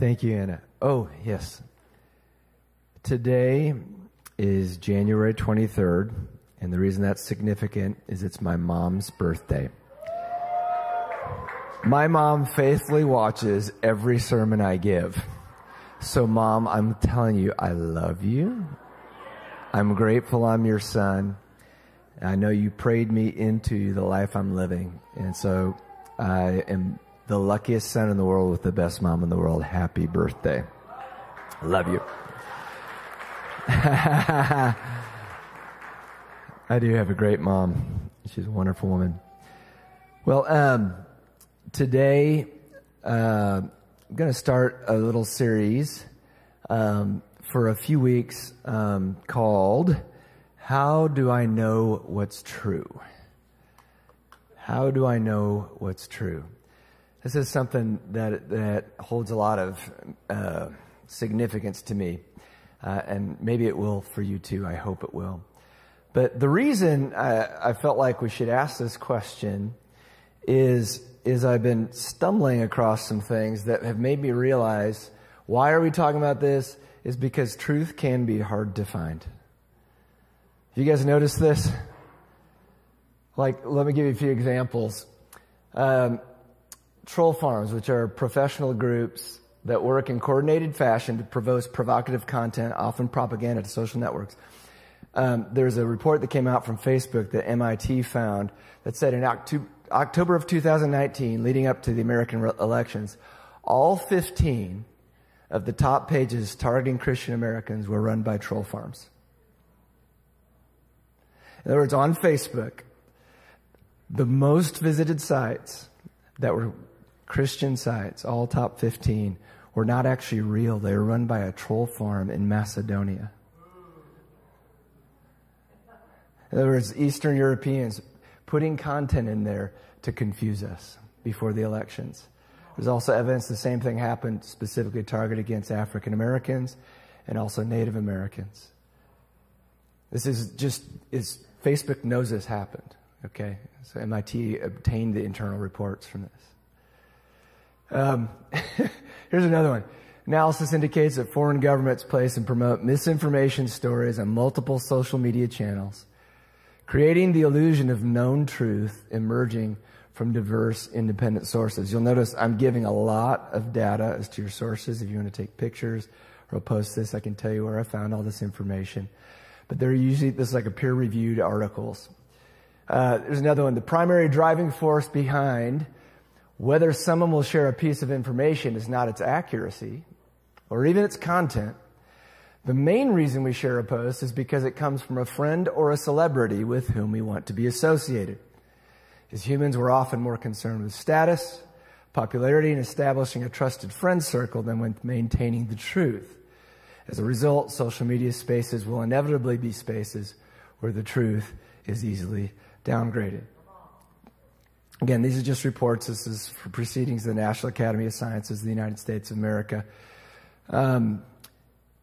Thank you, Anna. Oh, yes. Today is January 23rd, and the reason that's significant is it's my mom's birthday. My mom faithfully watches every sermon I give. So, mom, I'm telling you, I love you. I'm grateful I'm your son. I know you prayed me into the life I'm living. And so I am the luckiest son in the world with the best mom in the world. Happy birthday. Love you. I do have a great mom. She's a wonderful woman. Well, um, today uh, I'm going to start a little series um, for a few weeks um, called How Do I Know What's True? How do I know what's true? This is something that, that holds a lot of uh, significance to me, uh, and maybe it will for you too. I hope it will. But the reason I, I felt like we should ask this question is, is I've been stumbling across some things that have made me realize why are we talking about this? Is because truth can be hard to find. You guys notice this? Like, let me give you a few examples. Um, troll farms, which are professional groups that work in coordinated fashion to provoke provocative content, often propaganda to social networks. Um, there's a report that came out from Facebook that MIT found that said in October of 2019, leading up to the American re- elections, all 15 of the top pages targeting Christian Americans were run by troll farms. In other words, on Facebook, the most visited sites that were Christian sites, all top 15, were not actually real. They were run by a troll farm in Macedonia. In other words, Eastern Europeans putting content in there to confuse us before the elections. There's also evidence the same thing happened specifically targeted against African Americans and also Native Americans. This is just, is Facebook knows this happened. Okay, so MIT obtained the internal reports from this. Um, here's another one. Analysis indicates that foreign governments place and promote misinformation stories on multiple social media channels, creating the illusion of known truth emerging from diverse independent sources. You'll notice I'm giving a lot of data as to your sources. If you want to take pictures or post this, I can tell you where I found all this information. But they're usually, this is like a peer reviewed articles. Uh, there's another one. The primary driving force behind whether someone will share a piece of information is not its accuracy or even its content. The main reason we share a post is because it comes from a friend or a celebrity with whom we want to be associated. As humans, we're often more concerned with status, popularity, and establishing a trusted friend circle than with maintaining the truth. As a result, social media spaces will inevitably be spaces where the truth is easily downgraded. Again, these are just reports. This is for proceedings of the National Academy of Sciences of the United States of America. Um,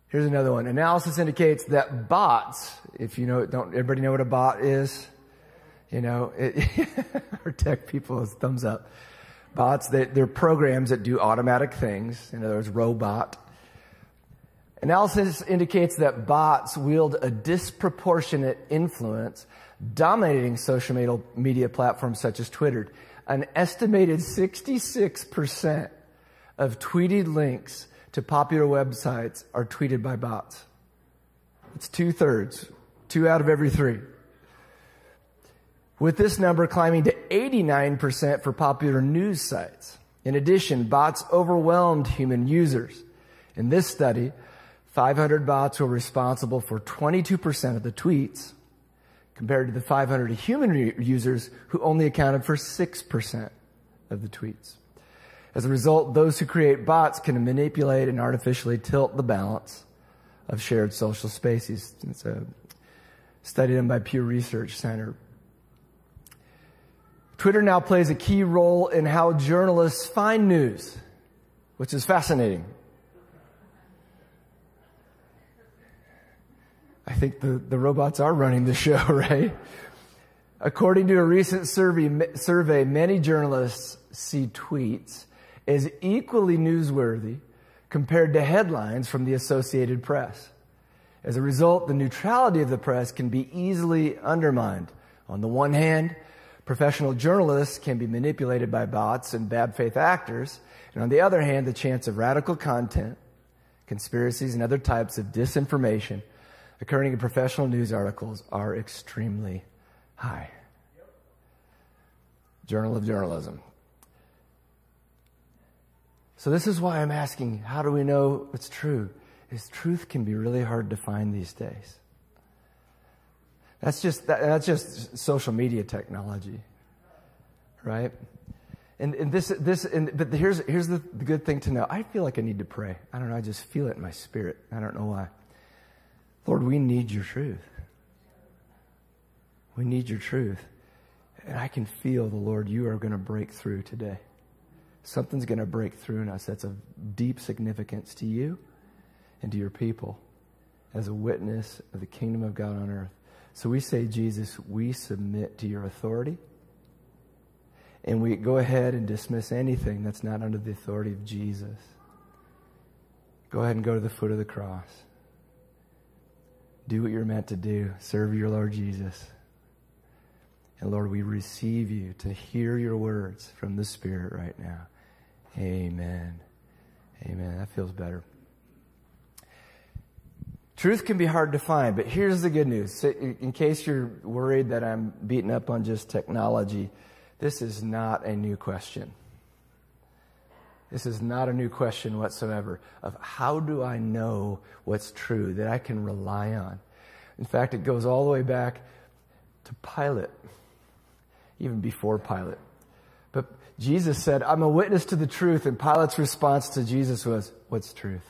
here's another one. Analysis indicates that bots, if you know, don't everybody know what a bot is? You know, it, our tech people is thumbs up. Bots, they, they're programs that do automatic things. In other words, robot. Analysis indicates that bots wield a disproportionate influence dominating social media platforms such as Twitter. An estimated 66% of tweeted links to popular websites are tweeted by bots. It's two thirds, two out of every three. With this number climbing to 89% for popular news sites. In addition, bots overwhelmed human users. In this study, 500 bots were responsible for 22% of the tweets, compared to the 500 human users who only accounted for 6% of the tweets. As a result, those who create bots can manipulate and artificially tilt the balance of shared social spaces. It's a study done by Pew Research Center. Twitter now plays a key role in how journalists find news, which is fascinating. I think the, the robots are running the show, right? According to a recent survey, survey, many journalists see tweets as equally newsworthy compared to headlines from the Associated Press. As a result, the neutrality of the press can be easily undermined. On the one hand, professional journalists can be manipulated by bots and bad faith actors, and on the other hand, the chance of radical content, conspiracies, and other types of disinformation occurring in professional news articles are extremely high. Journal of Journalism. So, this is why I'm asking how do we know it's true? Is truth can be really hard to find these days. That's just, that, that's just social media technology, right? And, and this, this, and, but here's, here's the, the good thing to know. I feel like I need to pray. I don't know. I just feel it in my spirit. I don't know why. Lord, we need your truth. We need your truth. And I can feel the Lord, you are going to break through today. Something's going to break through in us that's of deep significance to you and to your people as a witness of the kingdom of God on earth. So we say, Jesus, we submit to your authority. And we go ahead and dismiss anything that's not under the authority of Jesus. Go ahead and go to the foot of the cross. Do what you're meant to do. Serve your Lord Jesus. And Lord, we receive you to hear your words from the Spirit right now. Amen. Amen. That feels better. Truth can be hard to find, but here's the good news. In case you're worried that I'm beating up on just technology, this is not a new question. This is not a new question whatsoever of how do I know what's true that I can rely on. In fact, it goes all the way back to Pilate, even before Pilate. But Jesus said, I'm a witness to the truth, and Pilate's response to Jesus was, What's truth?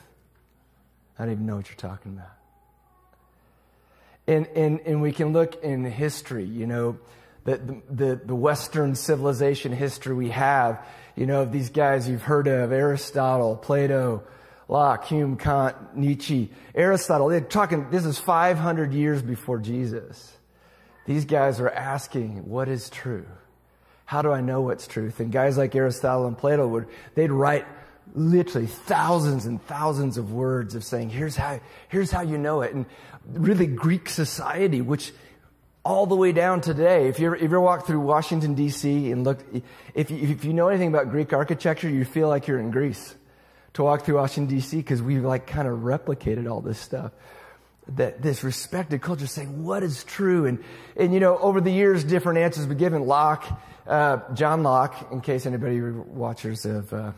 I don't even know what you're talking about. And, and, and we can look in history, you know, the, the, the Western civilization history we have, you know, these guys you've heard of, Aristotle, Plato, Locke, Hume, Kant, Nietzsche, Aristotle. They're talking, this is 500 years before Jesus. These guys are asking, what is true? How do I know what's truth? And guys like Aristotle and Plato would, they'd write literally thousands and thousands of words of saying, here's how, here's how you know it. And really Greek society, which all the way down today, if you ever, walk through Washington DC and look, if you, if you know anything about Greek architecture, you feel like you're in Greece to walk through Washington DC because we've like kind of replicated all this stuff. That this respected culture saying what is true and and you know over the years different answers been given. Locke, uh, John Locke, in case anybody watchers of uh,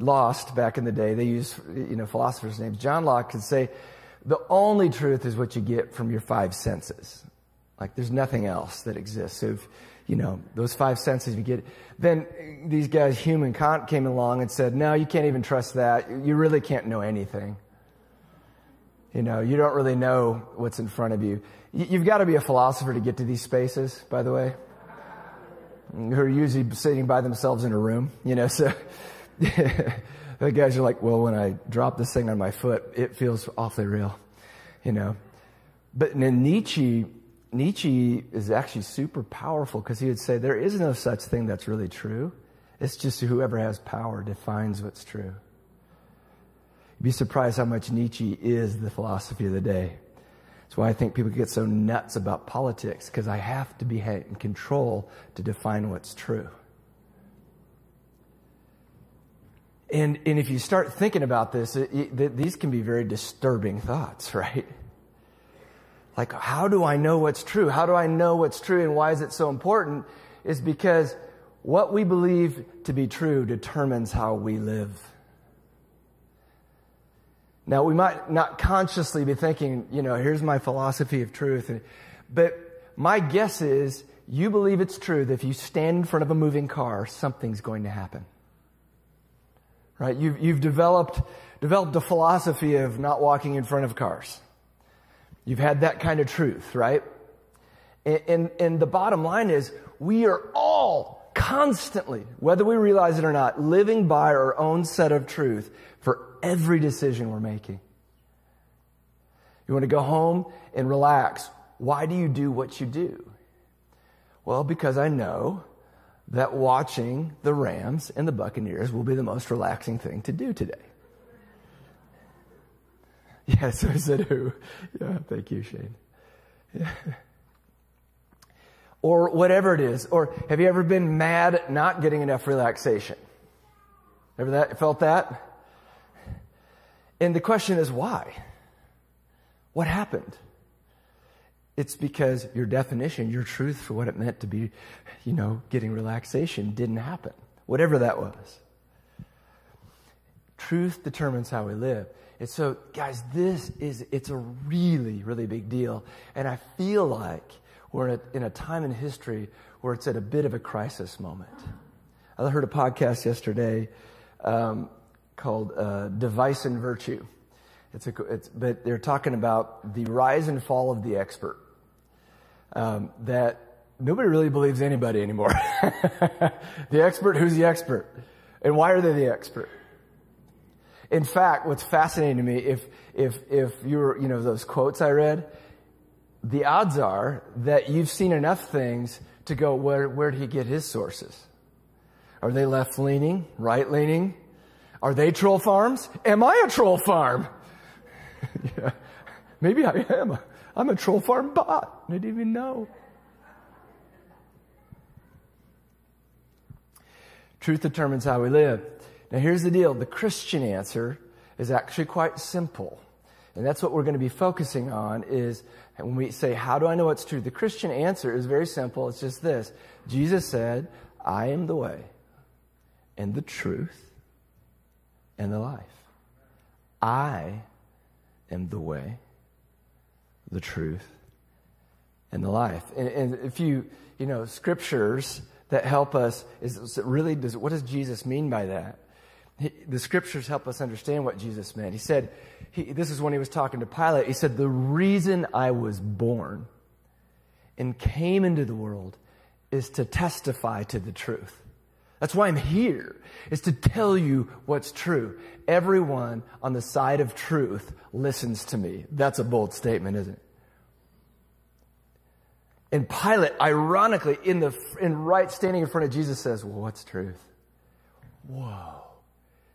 Lost back in the day, they use, you know, philosophers' names. John Locke could say, the only truth is what you get from your five senses. Like there's nothing else that exists. If, you know, those five senses you get, then these guys, Hume and Kant came along and said, no, you can't even trust that. You really can't know anything. You know, you don't really know what's in front of you. You've got to be a philosopher to get to these spaces, by the way, who are usually sitting by themselves in a room, you know, so the guys are like, well, when I drop this thing on my foot, it feels awfully real, you know. But Nietzsche, Nietzsche is actually super powerful because he would say there is no such thing that's really true. It's just whoever has power defines what's true. You'd be surprised how much Nietzsche is the philosophy of the day. That's why I think people get so nuts about politics because I have to be in control to define what's true. And, and if you start thinking about this, it, it, these can be very disturbing thoughts, right? Like, how do I know what's true? How do I know what's true and why is it so important? Is because what we believe to be true determines how we live. Now, we might not consciously be thinking, you know, here's my philosophy of truth. But my guess is you believe it's true that if you stand in front of a moving car, something's going to happen right? You've, you've developed, developed a philosophy of not walking in front of cars. You've had that kind of truth, right? And, and, and the bottom line is we are all constantly, whether we realize it or not, living by our own set of truth for every decision we're making. You want to go home and relax. Why do you do what you do? Well, because I know that watching the Rams and the Buccaneers will be the most relaxing thing to do today. Yeah, so I said who. Yeah, thank you, Shane. Yeah. Or whatever it is. Or have you ever been mad at not getting enough relaxation? Ever that felt that? And the question is why? What happened? It's because your definition, your truth for what it meant to be, you know, getting relaxation didn't happen. Whatever that was. Truth determines how we live. And so, guys, this is, it's a really, really big deal. And I feel like we're in a, in a time in history where it's at a bit of a crisis moment. I heard a podcast yesterday um, called uh, Device and Virtue. It's a, it's, but they're talking about the rise and fall of the expert um, that nobody really believes anybody anymore. the expert, who's the expert? And why are they the expert? In fact, what's fascinating to me, if, if, if you're, you know, those quotes I read, the odds are that you've seen enough things to go, where, where did he get his sources? Are they left leaning, right leaning? Are they troll farms? Am I a troll farm? yeah. Maybe I am. I'm a troll farm bot. I didn't even know. Truth determines how we live. Now here's the deal. The Christian answer is actually quite simple. And that's what we're going to be focusing on is when we say, how do I know it's true? The Christian answer is very simple. It's just this. Jesus said, I am the way and the truth and the life. I am the way the truth, and the life. And, and if you, you know, scriptures that help us is really does what does Jesus mean by that? He, the scriptures help us understand what Jesus meant. He said, he, this is when he was talking to Pilate. He said, "The reason I was born and came into the world is to testify to the truth." That's why I'm here, is to tell you what's true. Everyone on the side of truth listens to me. That's a bold statement, isn't it? And Pilate, ironically, in the, in right standing in front of Jesus says, well, what's truth? Whoa.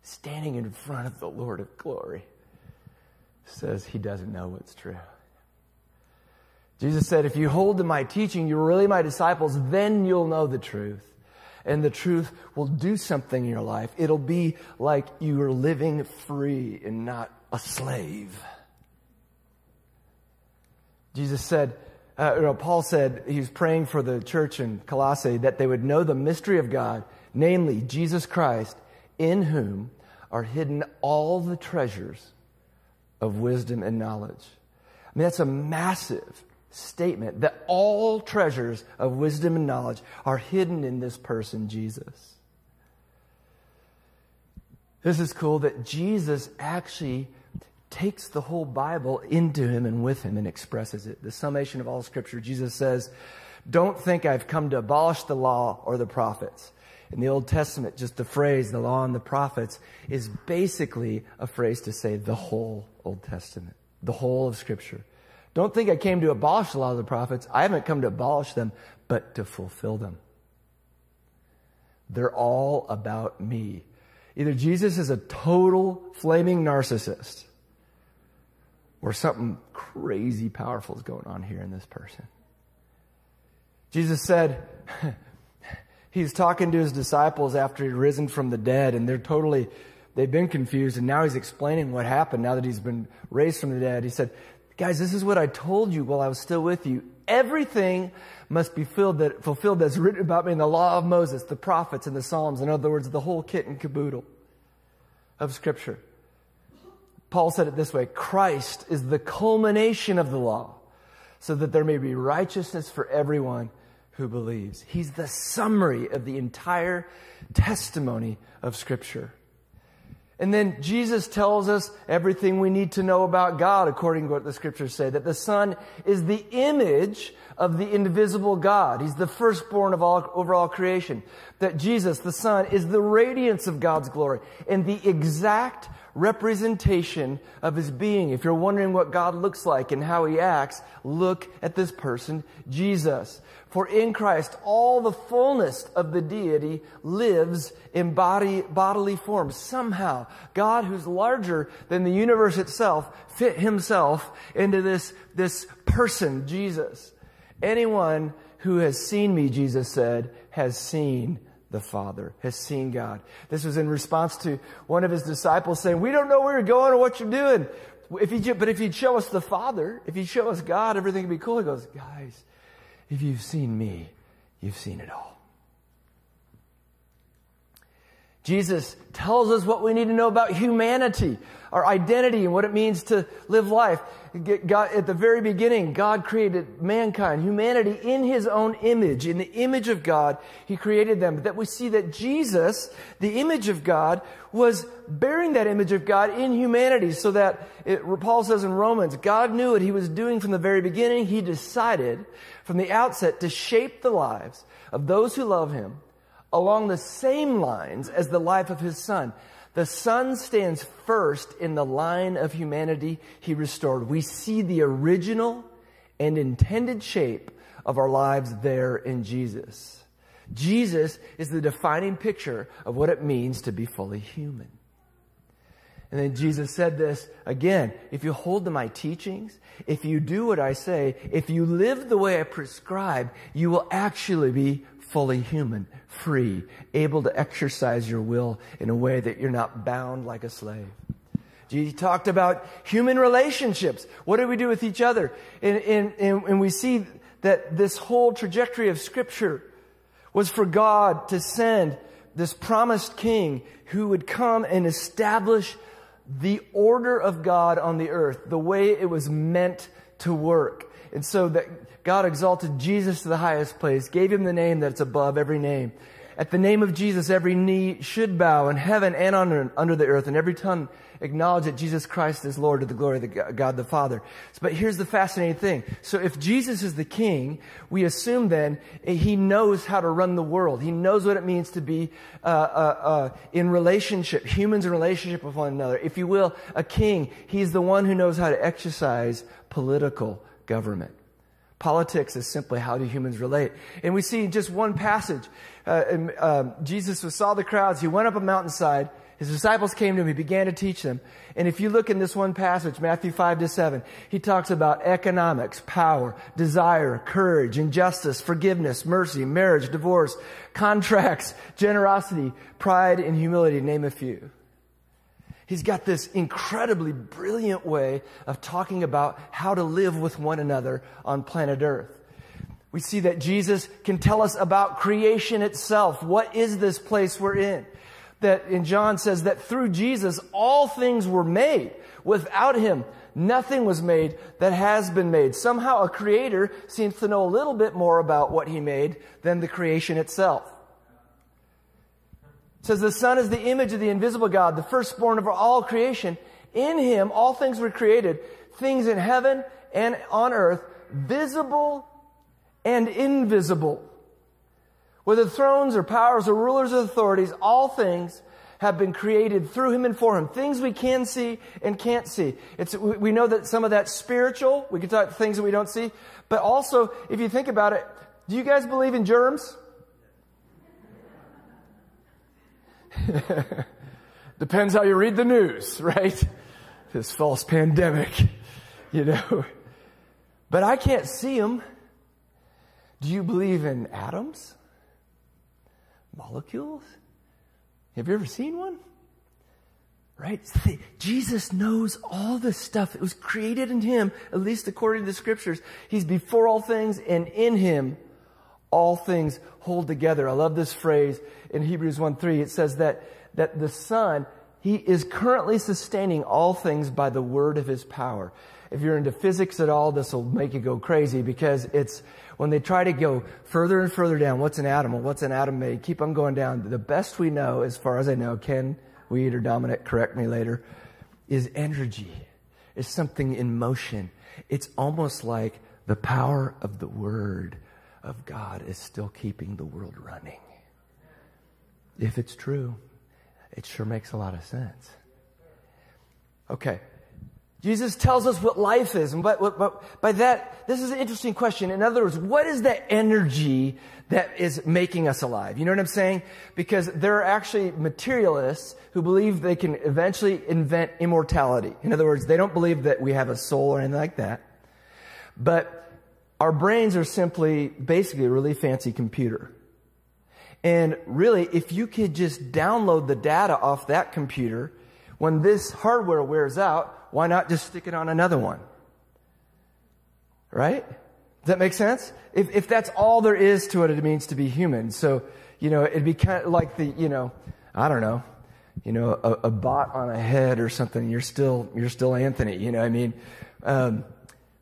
Standing in front of the Lord of glory says he doesn't know what's true. Jesus said, if you hold to my teaching, you're really my disciples, then you'll know the truth and the truth will do something in your life. It'll be like you are living free and not a slave. Jesus said, uh, you know, Paul said he was praying for the church in Colossae that they would know the mystery of God, namely Jesus Christ, in whom are hidden all the treasures of wisdom and knowledge. I mean, that's a massive statement that all treasures of wisdom and knowledge are hidden in this person, Jesus. This is cool that Jesus actually takes the whole Bible into him and with him and expresses it. The summation of all scripture, Jesus says, Don't think I've come to abolish the law or the prophets. In the Old Testament, just the phrase, the law and the prophets, is basically a phrase to say the whole Old Testament, the whole of scripture. Don't think I came to abolish the law of the prophets. I haven't come to abolish them, but to fulfill them. They're all about me. Either Jesus is a total flaming narcissist or something crazy powerful is going on here in this person. Jesus said, he's talking to his disciples after he'd risen from the dead and they're totally, they've been confused and now he's explaining what happened now that he's been raised from the dead. He said, Guys, this is what I told you while I was still with you. Everything must be that, fulfilled that's written about me in the law of Moses, the prophets, and the Psalms. In other words, the whole kit and caboodle of Scripture. Paul said it this way Christ is the culmination of the law, so that there may be righteousness for everyone who believes. He's the summary of the entire testimony of Scripture. And then Jesus tells us everything we need to know about God according to what the scriptures say, that the Son is the image of the invisible God. He's the firstborn of all, over all creation. That Jesus, the Son, is the radiance of God's glory and the exact representation of his being. If you're wondering what God looks like and how he acts, look at this person, Jesus. For in Christ, all the fullness of the deity lives in body, bodily form. Somehow, God, who's larger than the universe itself, fit himself into this, this person, Jesus. Anyone who has seen me, Jesus said, has seen the Father, has seen God. This was in response to one of his disciples saying, We don't know where you're going or what you're doing. If you, but if you'd show us the Father, if you'd show us God, everything would be cool. He goes, Guys, if you've seen me, you've seen it all. Jesus tells us what we need to know about humanity, our identity, and what it means to live life. God, at the very beginning, God created mankind, humanity in His own image. In the image of God, He created them. But that we see that Jesus, the image of God, was bearing that image of God in humanity so that, it, Paul says in Romans, God knew what He was doing from the very beginning. He decided from the outset to shape the lives of those who love Him along the same lines as the life of his son. The son stands first in the line of humanity he restored. We see the original and intended shape of our lives there in Jesus. Jesus is the defining picture of what it means to be fully human. And then Jesus said this again, if you hold to my teachings, if you do what I say, if you live the way I prescribe, you will actually be fully human, free, able to exercise your will in a way that you're not bound like a slave. Jesus talked about human relationships. What do we do with each other? And, and, and, we see that this whole trajectory of Scripture was for God to send this promised king who would come and establish the order of God on the earth, the way it was meant to work. And so that God exalted Jesus to the highest place, gave him the name that's above every name. At the name of Jesus, every knee should bow in heaven and on, under the earth, and every tongue acknowledge that Jesus Christ is Lord to the glory of God the Father. But here's the fascinating thing. So if Jesus is the king, we assume then he knows how to run the world. He knows what it means to be uh, uh, uh, in relationship, humans in relationship with one another. If you will, a king. He's the one who knows how to exercise political government. Politics is simply how do humans relate. And we see just one passage. Uh, and, uh, Jesus saw the crowds. He went up a mountainside. His disciples came to him. He began to teach them. And if you look in this one passage, Matthew 5 to 7, he talks about economics, power, desire, courage, injustice, forgiveness, mercy, marriage, divorce, contracts, generosity, pride, and humility, name a few. He's got this incredibly brilliant way of talking about how to live with one another on planet Earth. We see that Jesus can tell us about creation itself. What is this place we're in? That in John says that through Jesus, all things were made. Without him, nothing was made that has been made. Somehow a creator seems to know a little bit more about what he made than the creation itself says the Son is the image of the invisible God, the firstborn of all creation. In him, all things were created, things in heaven and on earth, visible and invisible. Whether thrones or powers or rulers or authorities, all things have been created through him and for him. Things we can see and can't see. It's, we know that some of that's spiritual. We can talk things that we don't see. But also, if you think about it, do you guys believe in germs? Depends how you read the news, right? This false pandemic, you know. But I can't see them. Do you believe in atoms? Molecules? Have you ever seen one? Right? Jesus knows all this stuff. It was created in Him, at least according to the scriptures. He's before all things, and in Him all things hold together. I love this phrase in Hebrews 1 3. It says that, that the Son, He is currently sustaining all things by the word of His power. If you're into physics at all, this will make you go crazy because it's when they try to go further and further down. What's an atom? What's an atom made? Keep on going down. The best we know, as far as I know, Ken, Weed, or Dominic, correct me later, is energy. Is something in motion. It's almost like the power of the word of God is still keeping the world running. If it's true, it sure makes a lot of sense. Okay. Jesus tells us what life is. And by, by that, this is an interesting question. In other words, what is that energy that is making us alive? You know what I'm saying? Because there are actually materialists who believe they can eventually invent immortality. In other words, they don't believe that we have a soul or anything like that. But our brains are simply basically a really fancy computer. And really, if you could just download the data off that computer, when this hardware wears out, why not just stick it on another one? Right? Does that make sense? If, if that's all there is to what it means to be human. So, you know, it'd be kind of like the, you know, I don't know, you know, a, a bot on a head or something. You're still, you're still Anthony, you know I mean? Um,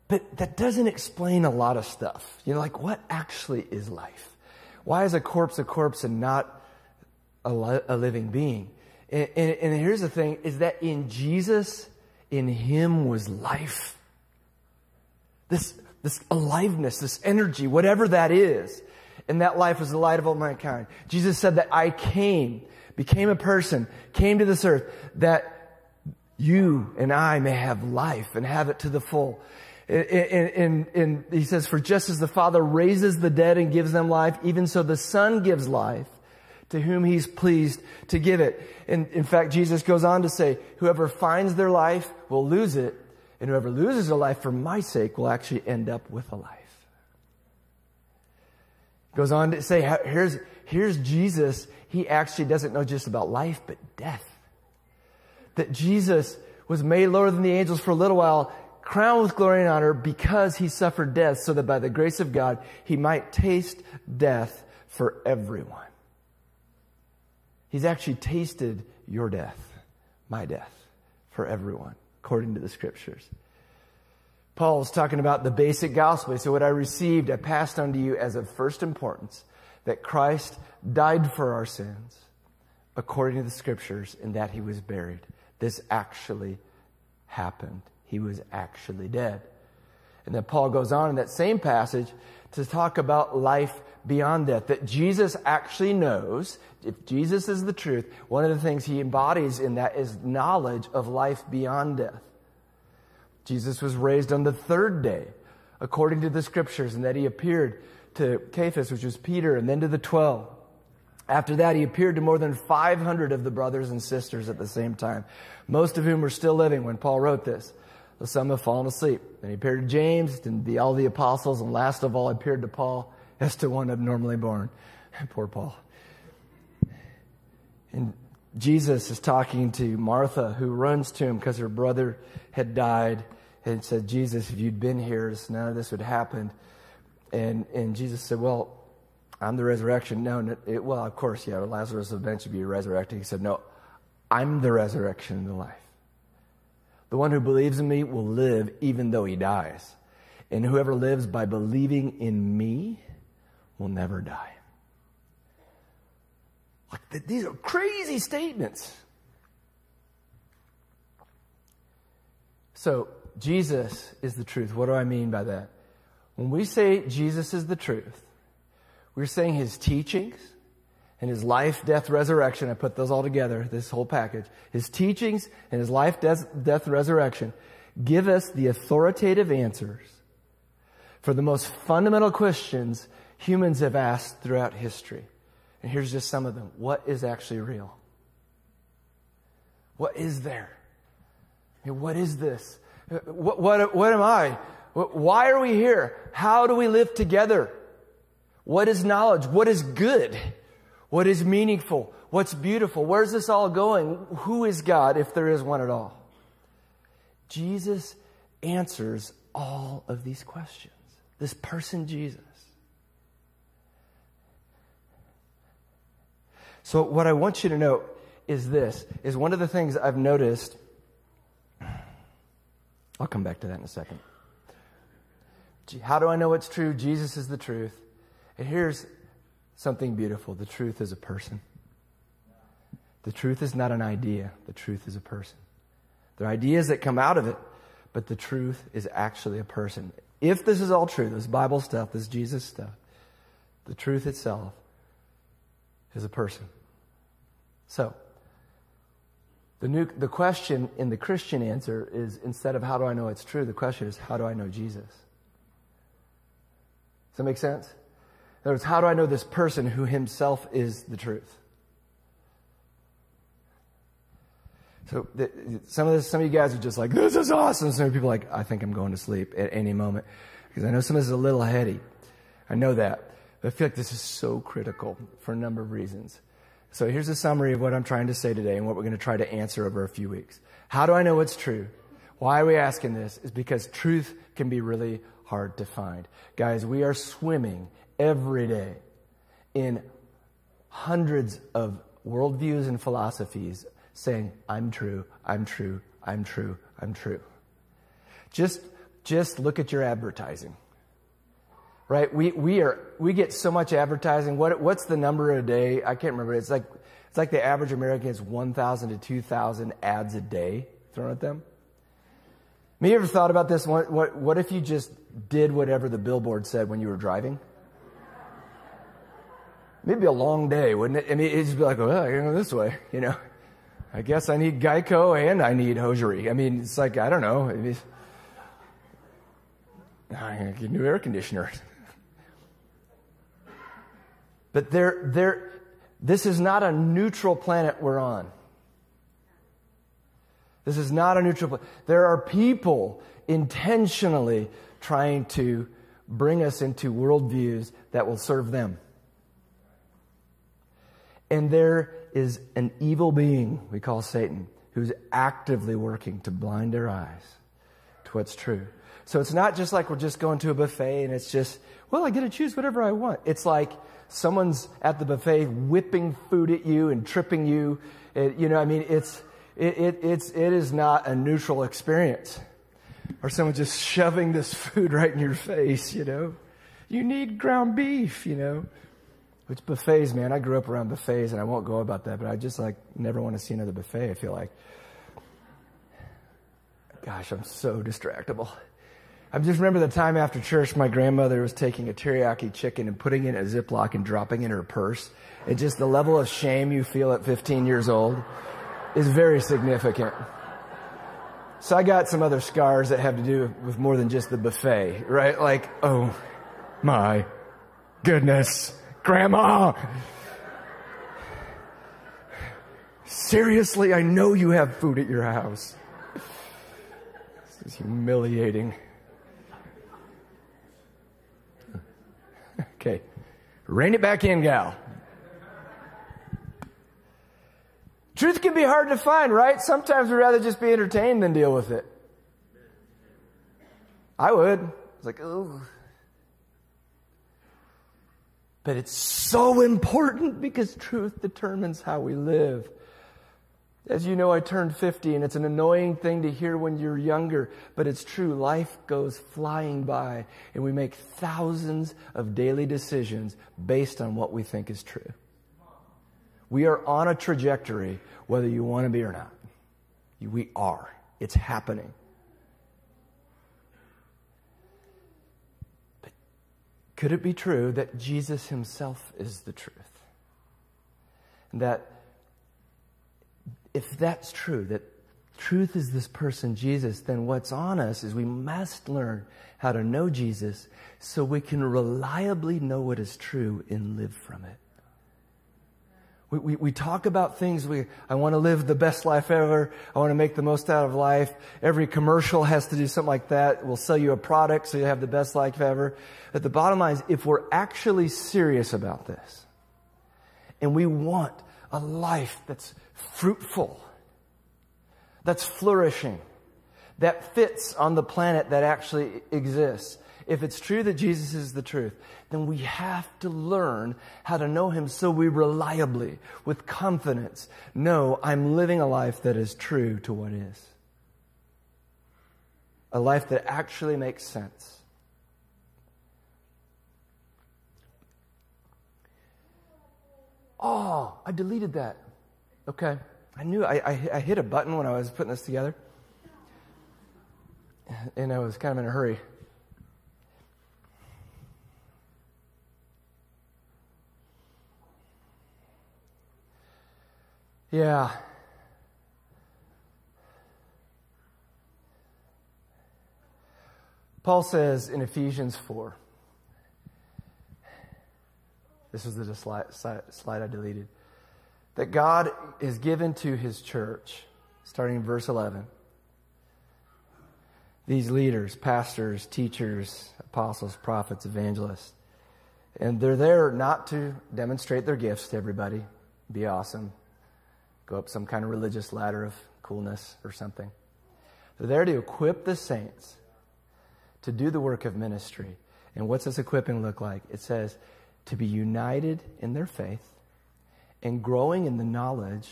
but that doesn't explain a lot of stuff. You know, like what actually is life? Why is a corpse a corpse and not a, li- a living being? And, and, and here's the thing is that in Jesus, in Him was life. This, this aliveness, this energy, whatever that is. And that life was the light of all mankind. Jesus said that I came, became a person, came to this earth that you and I may have life and have it to the full. And, he says, for just as the Father raises the dead and gives them life, even so the Son gives life to whom he's pleased to give it. And in fact, Jesus goes on to say, whoever finds their life will lose it, and whoever loses their life for my sake will actually end up with a life. Goes on to say, here's, here's Jesus. He actually doesn't know just about life, but death. That Jesus was made lower than the angels for a little while, crowned with glory and honor because he suffered death so that by the grace of God, he might taste death for everyone. He's actually tasted your death, my death, for everyone, according to the scriptures. Paul's talking about the basic gospel. So what I received, I passed on to you as of first importance, that Christ died for our sins, according to the scriptures, and that he was buried. This actually happened. He was actually dead. And then Paul goes on in that same passage to talk about life beyond death, that Jesus actually knows, if Jesus is the truth, one of the things he embodies in that is knowledge of life beyond death. Jesus was raised on the third day, according to the scriptures, and that he appeared to Cephas, which was Peter, and then to the twelve. After that, he appeared to more than 500 of the brothers and sisters at the same time, most of whom were still living when Paul wrote this. Some have fallen asleep. Then he appeared to James, and the, all the apostles, and last of all appeared to Paul as to one abnormally born. Poor Paul. And Jesus is talking to Martha, who runs to him because her brother had died, and said, Jesus, if you'd been here, none of this would happen. And, and Jesus said, Well, I'm the resurrection. No, it, well, of course, yeah, Lazarus will eventually be resurrected. He said, No, I'm the resurrection and the life. The one who believes in me will live even though he dies. And whoever lives by believing in me will never die. Like, these are crazy statements. So, Jesus is the truth. What do I mean by that? When we say Jesus is the truth, we're saying his teachings and his life, death, resurrection. I put those all together, this whole package. His teachings and his life, death, death resurrection give us the authoritative answers for the most fundamental questions humans have asked throughout history. And here's just some of them. What is actually real? What is there? what is this? What, what, what am I? Why are we here? How do we live together? What is knowledge? What is good? What is meaningful? What's beautiful? Where's this all going? Who is God if there is one at all? Jesus answers all of these questions. This person, Jesus. So what I want you to know is this, is one of the things I've noticed, I'll come back to that in a second. How do I know it's true? Jesus is the truth. And here's something beautiful. The truth is a person. The truth is not an idea. The truth is a person. There are ideas that come out of it, but the truth is actually a person. If this is all true, this Bible stuff, this Jesus stuff, the truth itself is a person. So, The, new, the question in the Christian answer is instead of how do I know it's true, the question is how do I know Jesus? Does that make sense? In other words, how do I know this person who himself is the truth? So some of this, some of you guys are just like, this is awesome. Some people are like, I think I'm going to sleep at any moment. Because I know some of this is a little heady. I know that. But I feel like this is so critical for a number of reasons. So here's a summary of what I'm trying to say today and what we're going to try to answer over a few weeks. How do I know what's true? Why are we asking this? Is because truth can be really hard to find. Guys, we are swimming every day in hundreds of worldviews and philosophies saying, I'm true, I'm true, I'm true, I'm true. Just, just look at your advertising. Right? We, we are, we get so much advertising. What, what's the number a day? I can't remember. It's like, it's like the average American gets 1,000 to 2,000 ads a day thrown at them. Me, you ever thought about this? What, what, what if you just did whatever the billboard said when you were driving? Maybe a long day, wouldn't it? I mean, it'd just be like, well, I can go this way, you know. I guess I need Geico and I need hosiery. I mean, it's like, I don't know. I, get a new air conditioner. but there, there, this is not a neutral planet we're on. This is not a neutral planet. There are people intentionally trying to bring us into worldviews that will serve them. And there is an evil being we call Satan who's actively working to blind our eyes to what's true. So it's not just like we're just going to a buffet and it's just, well, I get to choose whatever I want. It's like someone's at the buffet whipping food at you and tripping you. It, you know, I mean, it's, it, it, it's, it is not a neutral experience. Or someone just shoving this food right in your face, you know. You need ground beef, you know. Which buffets, man, I grew up around buffets and I won't go about that, but I just like never want to see another buffet, I feel like. Gosh, I'm so distractible. I just remember the time after church, my grandmother was taking a teriyaki chicken and putting it in a Ziploc and dropping it in her purse. And just the level of shame you feel at 15 years old is very significant. So I got some other scars that have to do with more than just the buffet, right? Like, oh my goodness. Grandma! Seriously, I know you have food at your house. This is humiliating. Okay, rein it back in, gal. Truth can be hard to find, right? Sometimes we'd rather just be entertained than deal with it. I would. It's like, oh. But it's so important because truth determines how we live. As you know, I turned 50 and it's an annoying thing to hear when you're younger, but it's true. Life goes flying by and we make thousands of daily decisions based on what we think is true. We are on a trajectory, whether you want to be or not. We are. It's happening. Could it be true that Jesus himself is the truth? That if that's true, that truth is this person, Jesus, then what's on us is we must learn how to know Jesus so we can reliably know what is true and live from it. We, we, we, talk about things. We, I want to live the best life ever. I want to make the most out of life. Every commercial has to do something like that. We'll sell you a product so you have the best life ever. But the bottom line is, if we're actually serious about this, and we want a life that's fruitful, that's flourishing, that fits on the planet that actually exists, if it's true that Jesus is the truth, then we have to learn how to know Him so we reliably, with confidence, know I'm living a life that is true to what is. A life that actually makes sense. Oh, I deleted that. Okay. I knew I, I, I hit a button when I was putting this together. And I was kind of in a hurry. Yeah. Paul says in Ephesians 4, this is the slide, slide I deleted, that God is given to his church, starting in verse 11. These leaders, pastors, teachers, apostles, prophets, evangelists, and they're there not to demonstrate their gifts to everybody, be awesome, go up some kind of religious ladder of coolness or something. They're there to equip the saints to do the work of ministry. And what's this equipping look like? It says to be united in their faith and growing in the knowledge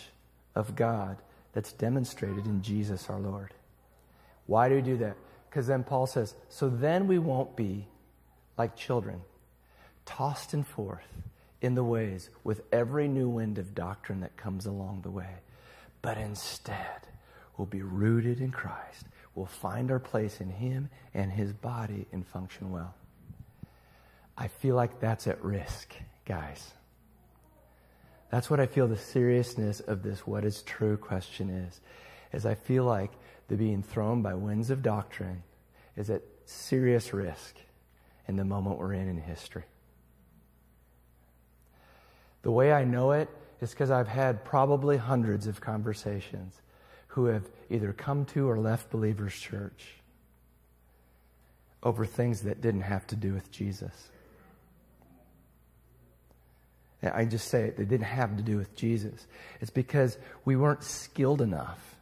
of God that's demonstrated in Jesus our Lord. Why do we do that? Because then Paul says, so then we won't be like children, tossed and forth in the ways with every new wind of doctrine that comes along the way, but instead we'll be rooted in Christ We'll find our place in Him and His body and function well. I feel like that's at risk, guys. That's what I feel the seriousness of this what is true question is. Is I feel like the being thrown by winds of doctrine is at serious risk in the moment we're in in history. The way I know it is because I've had probably hundreds of conversations who have either come to or left Believers Church over things that didn't have to do with Jesus. I just say it, they didn't have to do with Jesus. It's because we weren't skilled enough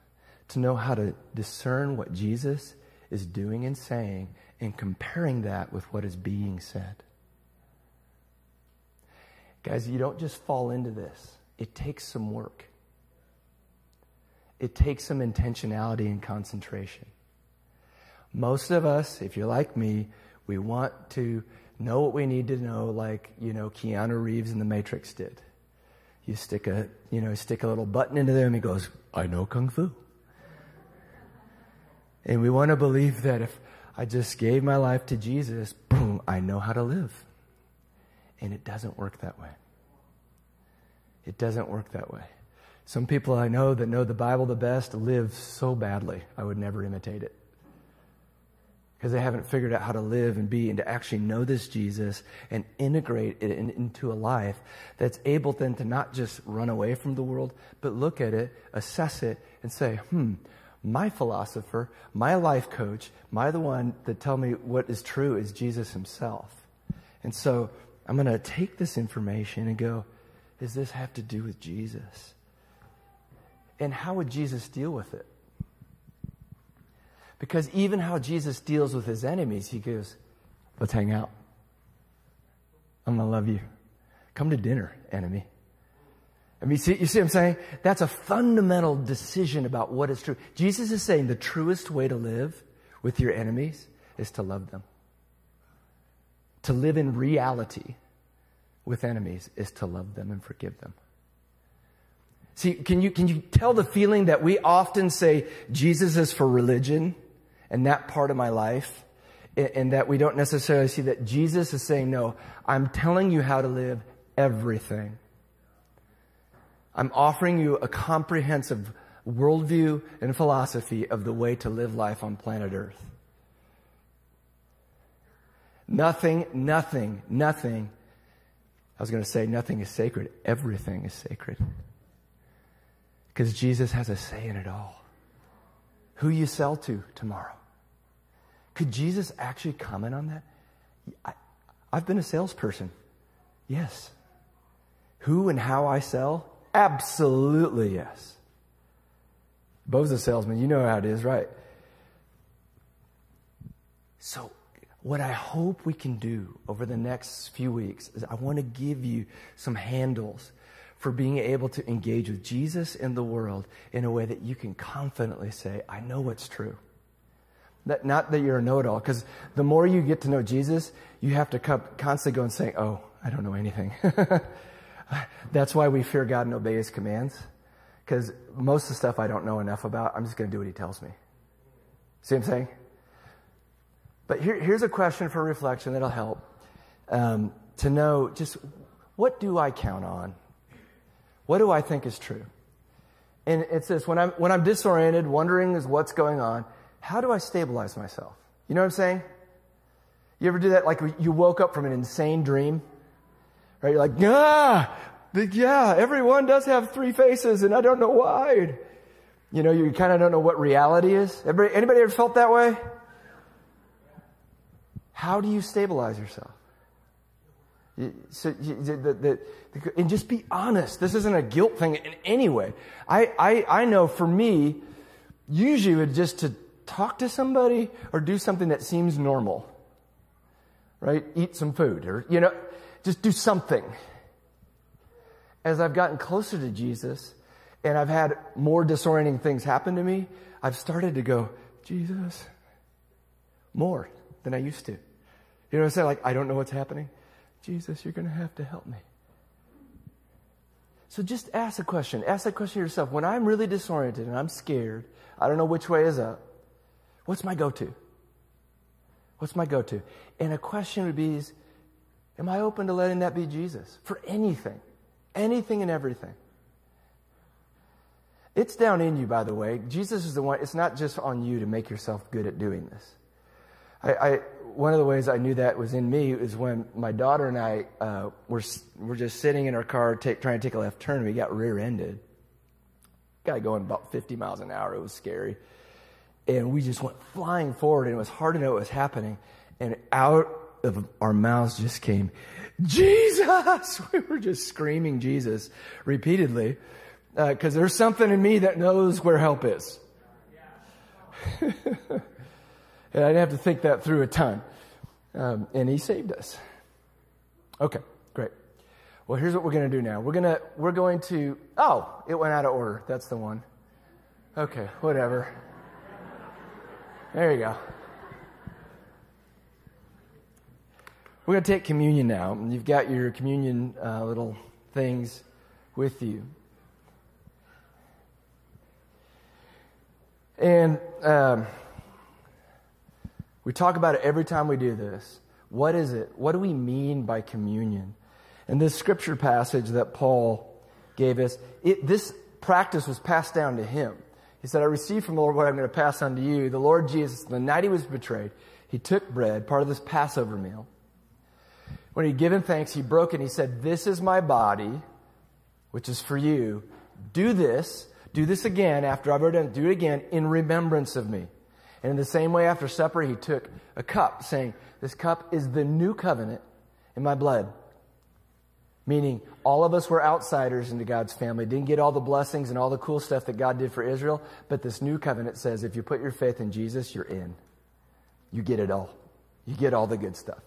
to know how to discern what Jesus is doing and saying and comparing that with what is being said. Guys, you don't just fall into this, it takes some work it takes some intentionality and concentration. Most of us, if you're like me, we want to know what we need to know, like, you know, Keanu Reeves in The Matrix did. You stick a, you know, stick a little button into and he goes, I know Kung Fu. And we want to believe that if I just gave my life to Jesus, boom, I know how to live. And it doesn't work that way. It doesn't work that way. Some people I know that know the Bible the best live so badly, I would never imitate it. Because they haven't figured out how to live and be and to actually know this Jesus and integrate it in, into a life that's able then to not just run away from the world, but look at it, assess it, and say, hmm, my philosopher, my life coach, my the one that tell me what is true is Jesus himself. And so I'm going to take this information and go, does this have to do with Jesus? And how would Jesus deal with it? Because even how Jesus deals with his enemies, he goes, Let's hang out. I'm going to love you. Come to dinner, enemy. I mean, see, you see what I'm saying? That's a fundamental decision about what is true. Jesus is saying the truest way to live with your enemies is to love them. To live in reality with enemies is to love them and forgive them. See, can you, can you tell the feeling that we often say Jesus is for religion and that part of my life? And that we don't necessarily see that Jesus is saying, no, I'm telling you how to live everything. I'm offering you a comprehensive worldview and philosophy of the way to live life on planet Earth. Nothing, nothing, nothing. I was going to say nothing is sacred. Everything is sacred. Because Jesus has a say in it all. Who you sell to tomorrow. Could Jesus actually comment on that? I, I've been a salesperson. Yes. Who and how I sell? Absolutely yes. Bo's a salesman. You know how it is, right? So, what I hope we can do over the next few weeks is I want to give you some handles for being able to engage with Jesus in the world in a way that you can confidently say, I know what's true. That, not that you're a know it all, because the more you get to know Jesus, you have to constantly go and say, Oh, I don't know anything. That's why we fear God and obey His commands, because most of the stuff I don't know enough about, I'm just going to do what He tells me. See what I'm saying? But here, here's a question for reflection that'll help um, to know just what do I count on what do I think is true? And it's this when I'm, when I'm disoriented, wondering is what's going on, how do I stabilize myself? You know what I'm saying? You ever do that? Like you woke up from an insane dream, right? You're like, ah, yeah, everyone does have three faces and I don't know why. You know, you kind of don't know what reality is. Everybody, anybody ever felt that way? How do you stabilize yourself? So, and just be honest. This isn't a guilt thing in any way. I, I, I know for me, usually would just to talk to somebody or do something that seems normal. Right? Eat some food or, you know, just do something. As I've gotten closer to Jesus and I've had more disorienting things happen to me, I've started to go, Jesus, more than I used to. You know what I'm saying? Like, I don't know what's happening. Jesus, you're going to have to help me. So just ask a question. Ask that question yourself. When I'm really disoriented and I'm scared, I don't know which way is up, what's my go to? What's my go to? And a question would be is, Am I open to letting that be Jesus for anything? Anything and everything. It's down in you, by the way. Jesus is the one, it's not just on you to make yourself good at doing this. I, I one of the ways I knew that was in me is when my daughter and I uh, were were just sitting in our car take, trying to take a left turn. We got rear-ended. Guy going about 50 miles an hour. It was scary, and we just went flying forward. And it was hard to know what was happening. And out of our mouths just came, Jesus! We were just screaming Jesus repeatedly because uh, there's something in me that knows where help is. And I didn't have to think that through a ton. Um, and he saved us. Okay, great. Well, here's what we're going to do now. We're going to, we're going to, oh, it went out of order. That's the one. Okay, whatever. There you go. We're going to take communion now. You've got your communion uh, little things with you. And um, we talk about it every time we do this. What is it? What do we mean by communion? And this scripture passage that Paul gave us, it, this practice was passed down to him. He said, I received from the Lord what I'm going to pass on to you. The Lord Jesus, the night he was betrayed, he took bread, part of this Passover meal. When he'd given thanks, he broke it and he said, This is my body, which is for you. Do this, do this again after I've already done it, do it again in remembrance of me. And in the same way, after supper, he took a cup, saying, This cup is the new covenant in my blood. Meaning, all of us were outsiders into God's family, didn't get all the blessings and all the cool stuff that God did for Israel. But this new covenant says if you put your faith in Jesus, you're in. You get it all. You get all the good stuff.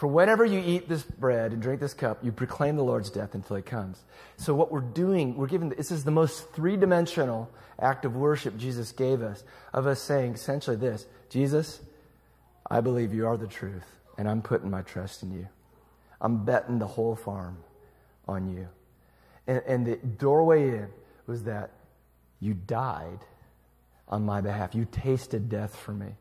For whenever you eat this bread and drink this cup, you proclaim the Lord's death until he comes. So what we're doing, we're giving, this is the most three-dimensional act of worship Jesus gave us, of us saying essentially this, Jesus, I believe you are the truth, and I'm putting my trust in you. I'm betting the whole farm on you. And, and the doorway in was that you died on my behalf. You tasted death for me.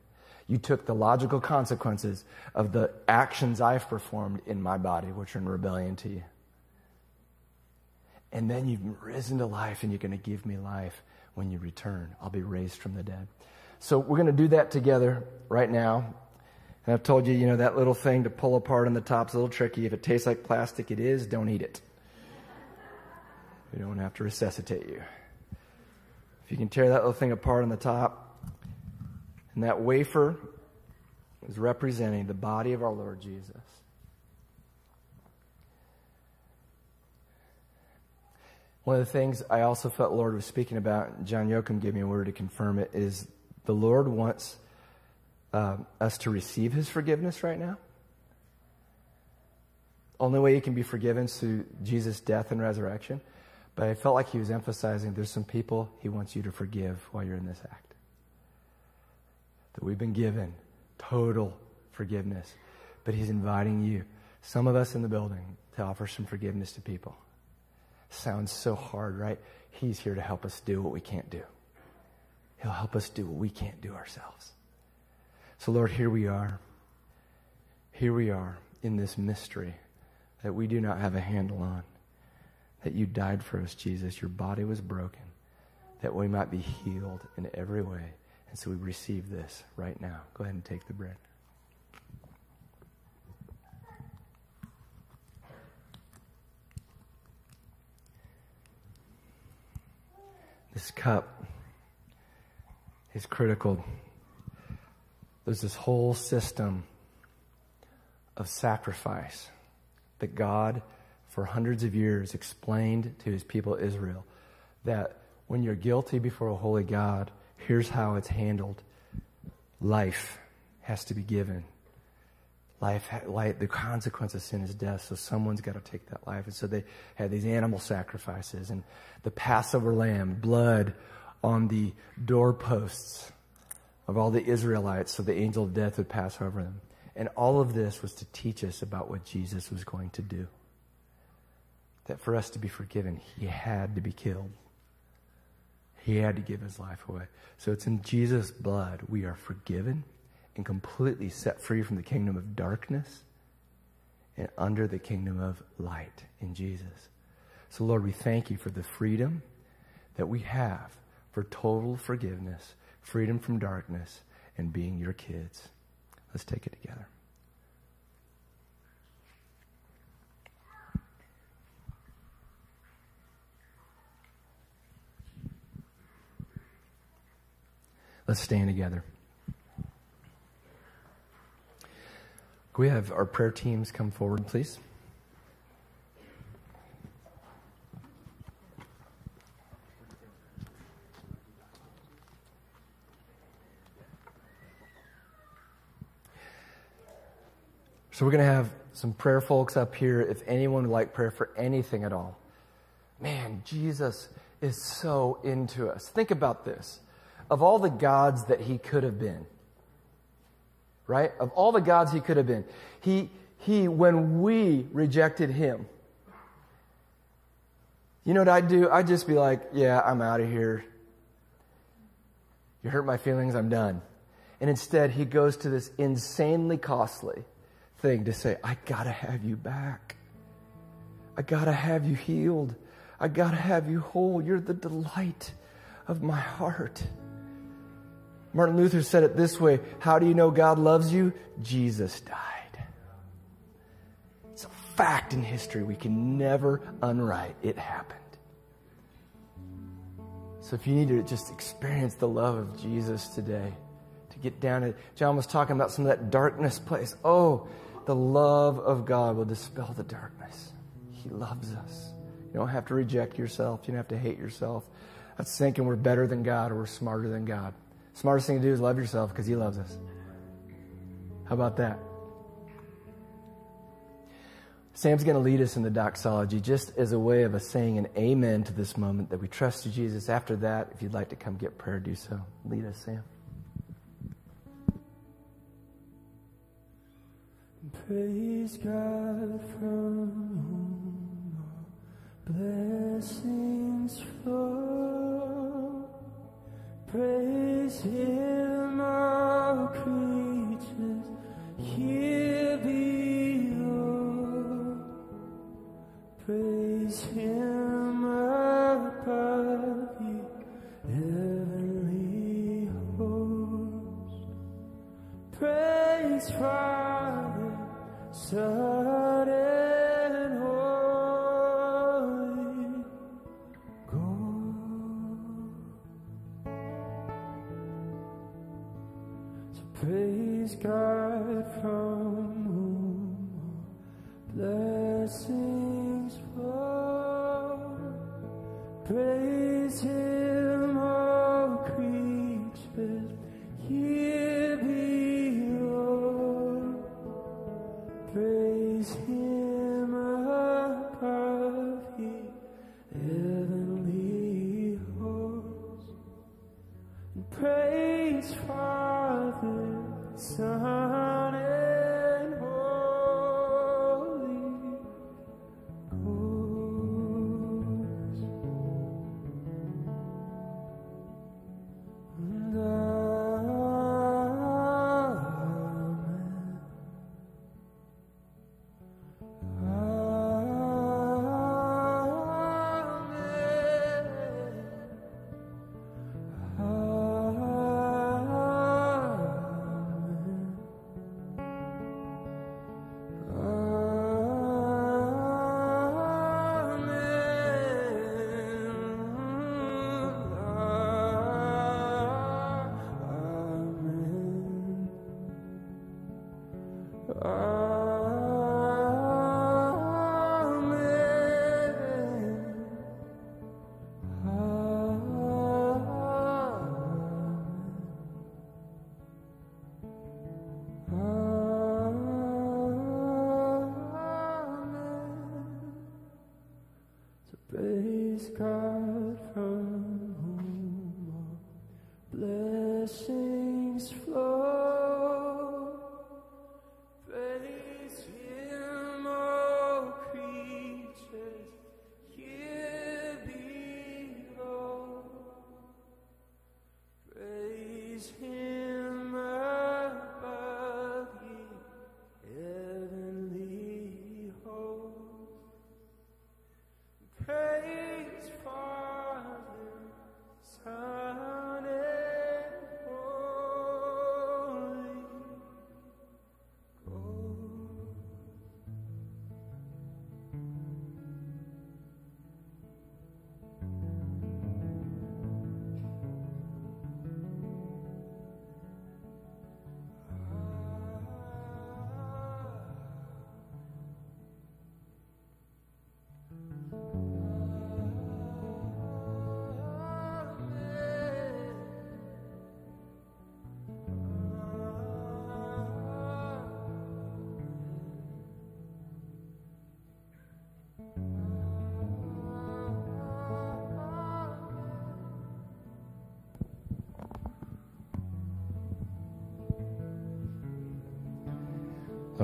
You took the logical consequences of the actions I've performed in my body, which are in rebellion to you. And then you've risen to life and you're going to give me life when you return. I'll be raised from the dead. So we're going to do that together right now. And I've told you, you know, that little thing to pull apart on the top's a little tricky. If it tastes like plastic, it is. Don't eat it. We don't have to resuscitate you. If you can tear that little thing apart on the top, and that wafer is representing the body of our Lord Jesus. One of the things I also felt Lord was speaking about, John Yoakum gave me a word to confirm it, is the Lord wants uh, us to receive his forgiveness right now. Only way you can be forgiven is through Jesus' death and resurrection. But I felt like he was emphasizing there's some people he wants you to forgive while you're in this act that we've been given total forgiveness. But He's inviting you, some of us in the building, to offer some forgiveness to people. Sounds so hard, right? He's here to help us do what we can't do. He'll help us do what we can't do ourselves. So, Lord, here we are. Here we are in this mystery that we do not have a handle on. That you died for us, Jesus. Your body was broken, that we might be healed in every way. And so we receive this right now. Go ahead and take the bread. This cup is critical. There's this whole system of sacrifice that God, for hundreds of years, explained to his people Israel that when you're guilty before a holy God, here's how it's handled life has to be given. Life, life, the consequence of sin is death, so someone's got to take that life. And so they had these animal sacrifices and the Passover lamb, blood on the doorposts of all the Israelites so the angel of death would pass over them. And all of this was to teach us about what Jesus was going to do. That for us to be forgiven, he had to be killed. He had to give his life away. So it's in Jesus' blood we are forgiven and completely set free from the kingdom of darkness and under the kingdom of light in Jesus. So, Lord, we thank you for the freedom that we have for total forgiveness, freedom from darkness, and being your kids. Let's take it together. Let's stand together. Can we have our prayer teams come forward, please? So we're going to have some prayer folks up here if anyone would like prayer for anything at all. Man, Jesus is so into us. Think about this. Of all the gods that he could have been, right? Of all the gods he could have been, he, he, when we rejected him, you know what I'd do? I'd just be like, yeah, I'm out of here. You hurt my feelings, I'm done. And instead, he goes to this insanely costly, thing to say, I gotta have you back. I gotta have you healed. I gotta have you whole. You're the delight of my heart. Martin Luther said it this way How do you know God loves you? Jesus died. It's a fact in history we can never unwrite. It happened. So if you need to just experience the love of Jesus today, to get down to, John was talking about some of that darkness place. Oh, the love of God will dispel the darkness. He loves us. You don't have to reject yourself. You don't have to hate yourself. That's thinking we're better than God or we're smarter than God. Smartest thing to do is love yourself because He loves us. How about that? Sam's going to lead us in the doxology just as a way of us saying an amen to this moment that we trust you, Jesus. After that, if you'd like to come get prayer, do so. Lead us, Sam. Praise God from whom blessings flow. Praise Him, all creatures. Praise Him above you, heavenly. Praise Father, Son, praise Son,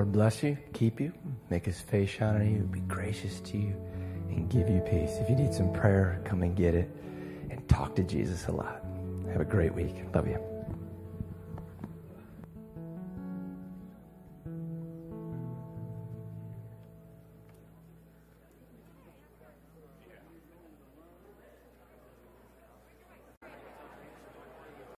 Lord bless you, keep you, make his face shine on you, be gracious to you, and give you peace. If you need some prayer, come and get it and talk to Jesus a lot. Have a great week. Love you.